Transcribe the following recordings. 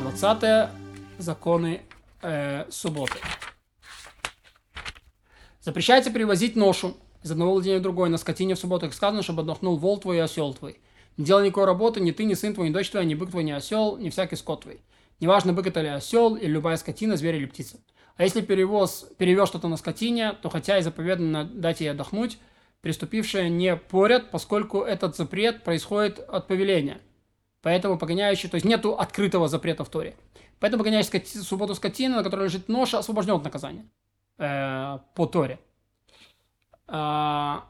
20. Законы э, субботы. Запрещается перевозить ношу из одного владения в другое на скотине в субботу, как сказано, чтобы отдохнул вол твой и осел твой. Не делай никакой работы, ни ты, ни сын твой, ни дочь твоя, ни бык твой, ни осел, ни всякий скот твой. Неважно, бык это ли осел, или любая скотина, зверь или птица. А если перевоз, перевез что-то на скотине, то хотя и заповедано дать ей отдохнуть, приступившие не порят, поскольку этот запрет происходит от повеления. Поэтому погоняющий, то есть нету открытого запрета в Торе. Поэтому погоняющий скоти, субботу скотины, на которой лежит нож, освобожден от наказания э, по Торе. А,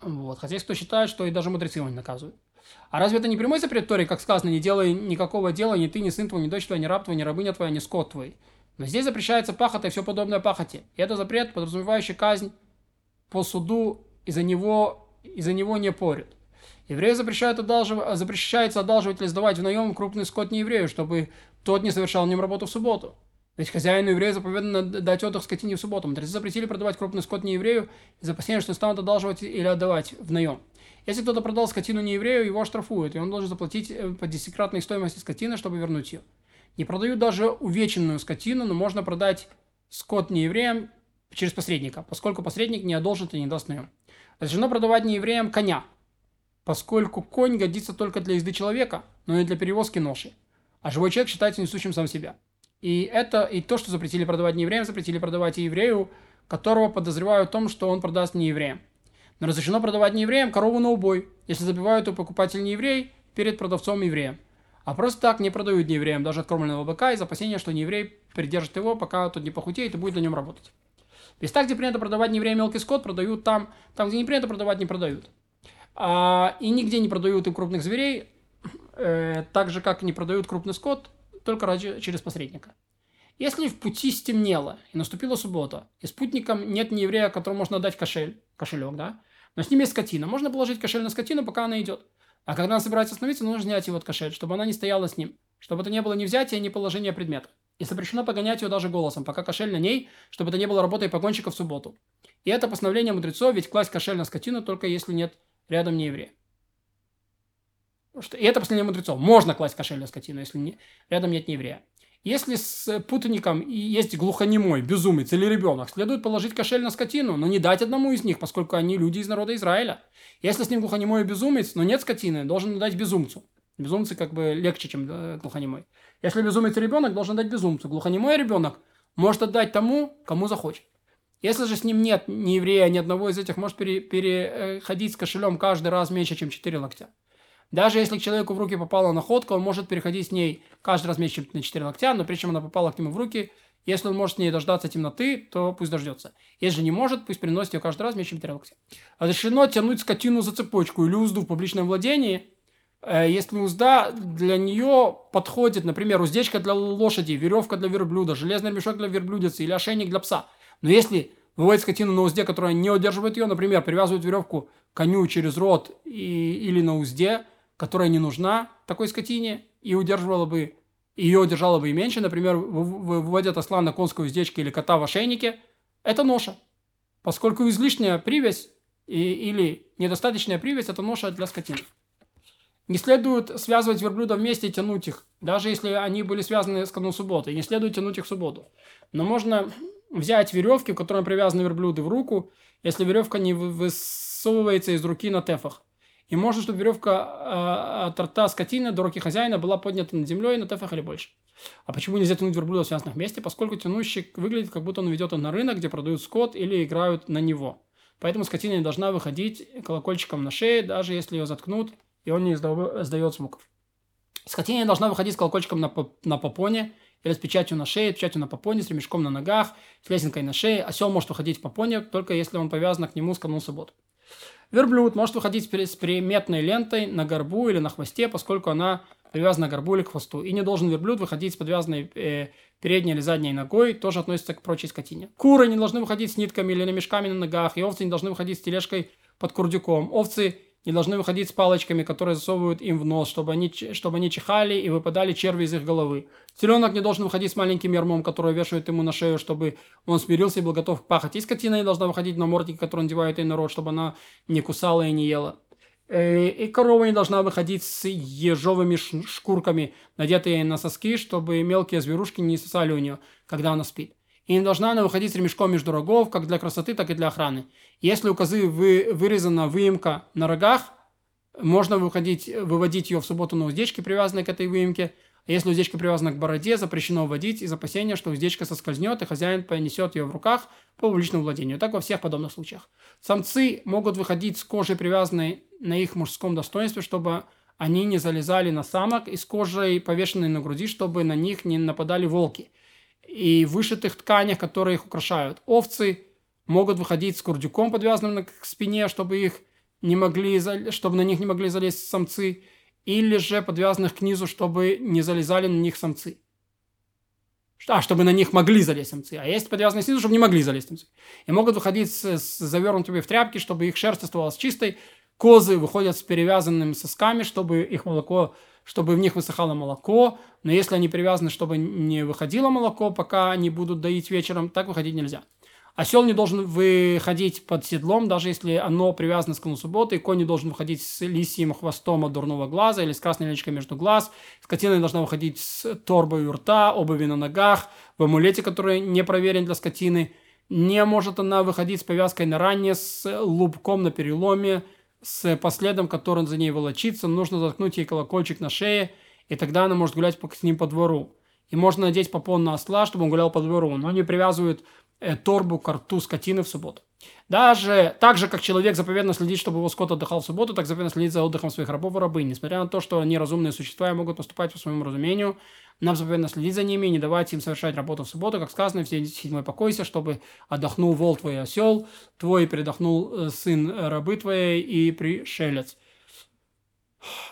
вот. Хотя есть кто считает, что и даже мудрецы его не наказывают. А разве это не прямой запрет Торе, как сказано, не делай никакого дела, ни ты, ни сын твой, ни дочь твоя, ни раб твой, ни рабыня твоя, ни скот твой. Но здесь запрещается пахота и все подобное пахоте. И это запрет, подразумевающий казнь по суду, из-за него, из-за него не порят. Еврею запрещают одалжив... запрещается одалживать или сдавать в наем крупный скот не еврею, чтобы тот не совершал в нем работу в субботу. Ведь хозяину еврея заповедано дать отдых скотине в субботу. Мудрецы запретили продавать крупный скот не еврею из опасения, что станут одалживать или отдавать в наем. Если кто-то продал скотину не еврею, его штрафуют, и он должен заплатить э, по десятикратной стоимости скотины, чтобы вернуть ее. Не продают даже увеченную скотину, но можно продать скот не евреям через посредника, поскольку посредник не одолжит и не даст наем. Разрешено продавать не евреям коня, поскольку конь годится только для езды человека, но не для перевозки ноши. А живой человек считается несущим сам себя. И это и то, что запретили продавать не евреям, запретили продавать и еврею, которого подозревают в том, что он продаст не евреям. Но разрешено продавать не евреям корову на убой, если забивают у покупателя не еврей перед продавцом евреем. А просто так не продают не евреям даже откормленного быка из опасения, что не еврей придержит его, пока тот не похудеет и будет на нем работать. Ведь так, где принято продавать не евреям мелкий скот, продают там, там, где не принято продавать, не продают. А, и нигде не продают и крупных зверей, э, так же, как не продают крупный скот, только ради, через посредника. Если в пути стемнело и наступила суббота, и спутником нет ни еврея, которому можно дать кошель, кошелек, да, но с ним есть скотина, можно положить кошель на скотину, пока она идет. А когда она собирается остановиться, нужно снять его от кошель, чтобы она не стояла с ним, чтобы это не было ни взятия, ни положения предмета. И запрещено погонять ее даже голосом, пока кошель на ней, чтобы это не было работой погонщика в субботу. И это постановление мудрецов, ведь класть кошель на скотину только если нет рядом не еврея. И это постановление мудрецов. Можно класть кошель на скотину, если не, рядом нет не еврея. Если с путаником есть глухонемой, безумец или ребенок, следует положить кошель на скотину, но не дать одному из них, поскольку они люди из народа Израиля. Если с ним глухонемой безумец, но нет скотины, должен дать безумцу. Безумцы как бы легче, чем э, глухонемой. Если безумец ребенок, должен дать безумцу. Глухонемой ребенок может отдать тому, кому захочет. Если же с ним нет ни еврея, ни одного из этих, может переходить с кошелем каждый раз меньше, чем 4 локтя. Даже если к человеку в руки попала находка, он может переходить с ней каждый раз меньше, чем на 4 локтя, но прежде чем она попала к нему в руки, если он может с ней дождаться темноты, то пусть дождется. Если же не может, пусть приносит ее каждый раз меньше, чем 4 локтя. Разрешено тянуть скотину за цепочку или узду в публичном владении, э, если узда для нее подходит, например, уздечка для лошади, веревка для верблюда, железный мешок для верблюдицы или ошейник для пса. Но если выводит скотину на узде, которая не удерживает ее, например, привязывает веревку коню через рот и, или на узде, которая не нужна такой скотине и удерживала бы, ее удержала бы и меньше, например, выводят осла на конской уздечке или кота в ошейнике, это ноша. Поскольку излишняя привязь и, или недостаточная привязь – это ноша для скотины. Не следует связывать верблюда вместе и тянуть их, даже если они были связаны с канун. Не следует тянуть их в субботу. Но можно взять веревки, к которым привязаны верблюды, в руку, если веревка не высовывается из руки на тефах. И можно, чтобы веревка э, от рта скотины до руки хозяина была поднята над землей на тефах или больше. А почему нельзя тянуть верблюда в связанных вместе? Поскольку тянущий выглядит, как будто он ведет на рынок, где продают скот или играют на него. Поэтому скотина не должна выходить колокольчиком на шее, даже если ее заткнут, и он не издает звуков. Скотина не должна выходить с колокольчиком на, на попоне, или с печатью на шее, печатью на попоне, с ремешком на ногах, с лесенкой на шее. Осел может выходить в попоне, только если он повязан к нему с канун субботы. Верблюд может выходить с приметной лентой на горбу или на хвосте, поскольку она привязана к горбу или к хвосту. И не должен верблюд выходить с подвязанной э, передней или задней ногой, тоже относится к прочей скотине. Куры не должны выходить с нитками или на мешками на ногах, и овцы не должны выходить с тележкой под курдюком. Овцы не должны выходить с палочками, которые засовывают им в нос, чтобы они, чтобы они чихали и выпадали черви из их головы. Теленок не должен выходить с маленьким ярмом, который вешают ему на шею, чтобы он смирился и был готов пахать. И скотина не должна выходить на мордике, который надевают ей на рот, чтобы она не кусала и не ела. Э, и корова не должна выходить с ежовыми шкурками, надетые на соски, чтобы мелкие зверушки не сосали у нее, когда она спит. И не должна она выходить с ремешком между рогов, как для красоты, так и для охраны. Если у козы вы, вырезана выемка на рогах, можно выходить, выводить ее в субботу на уздечке, привязанной к этой выемке. А если уздечка привязана к бороде, запрещено вводить из опасения, что уздечка соскользнет, и хозяин понесет ее в руках по публичному владению. Так во всех подобных случаях. Самцы могут выходить с кожей, привязанной на их мужском достоинстве, чтобы они не залезали на самок, и с кожей, повешенной на груди, чтобы на них не нападали волки. И вышитых тканях, которые их украшают. Овцы могут выходить с курдюком, подвязанным к спине, чтобы их не могли, чтобы на них не могли залезть самцы, или же подвязанных к низу, чтобы не залезали на них самцы. А, чтобы на них могли залезть самцы. А есть подвязанные снизу, чтобы не могли залезть самцы. И могут выходить с, с завернутыми в тряпки, чтобы их шерсть оставалась чистой, Козы выходят с перевязанными сосками, чтобы их молоко, чтобы в них высыхало молоко. Но если они привязаны, чтобы не выходило молоко, пока они будут доить вечером, так выходить нельзя. Осел не должен выходить под седлом, даже если оно привязано с. И конь не должен выходить с лисьим хвостом от дурного глаза или с красной личкой между глаз. Скотина не должна выходить с торбой у рта, обуви на ногах, в амулете, который не проверен для скотины. Не может она выходить с повязкой на ране, с лубком на переломе, с последом, который за ней волочится, нужно заткнуть ей колокольчик на шее, и тогда она может гулять с ним по двору. И можно надеть попон на осла, чтобы он гулял по двору, но они привязывают э, торбу к рту скотины в субботу. Даже так же, как человек заповедно следит, чтобы его скот отдыхал в субботу, так заповедно следить за отдыхом своих рабов и рабынь. Несмотря на то, что они разумные существа и могут поступать по своему разумению, нам заповедно следить за ними и не давать им совершать работу в субботу, как сказано в седьмой покойся, чтобы отдохнул вол твой осел, твой передохнул э, сын рабы твоей и пришелец.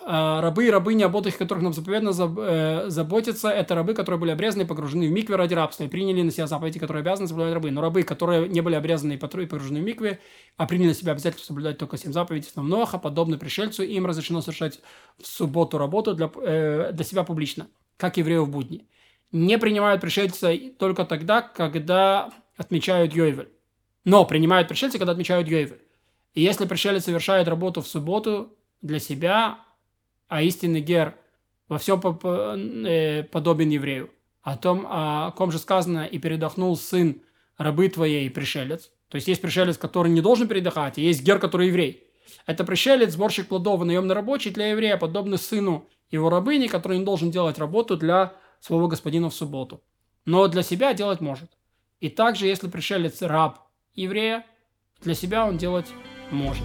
А, рабы и рабыни, об отдыхе которых нам заповедно э, заботиться, это рабы, которые были обрезаны и погружены в микве ради рабства и приняли на себя заповеди, которые обязаны соблюдать рабы. Но рабы, которые не были обрезаны и погружены в микве, а приняли на себя обязательство соблюдать только семь заповедей Ноаха, подобно пришельцу, им разрешено совершать в субботу работу для, э, для себя публично как еврею в будни. Не принимают пришельца только тогда, когда отмечают Йойвель. Но принимают пришельца, когда отмечают Йойвель. И если пришелец совершает работу в субботу для себя, а истинный гер во всем э, подобен еврею, о том, о ком же сказано, и передохнул сын рабы твоей пришелец. То есть есть пришелец, который не должен передыхать, и есть гер, который еврей. Это пришелец, сборщик плодов наемный рабочий для еврея, подобный сыну его рабыни, который не должен делать работу для своего господина в субботу. Но для себя делать может. И также, если пришелец раб еврея, для себя он делать может.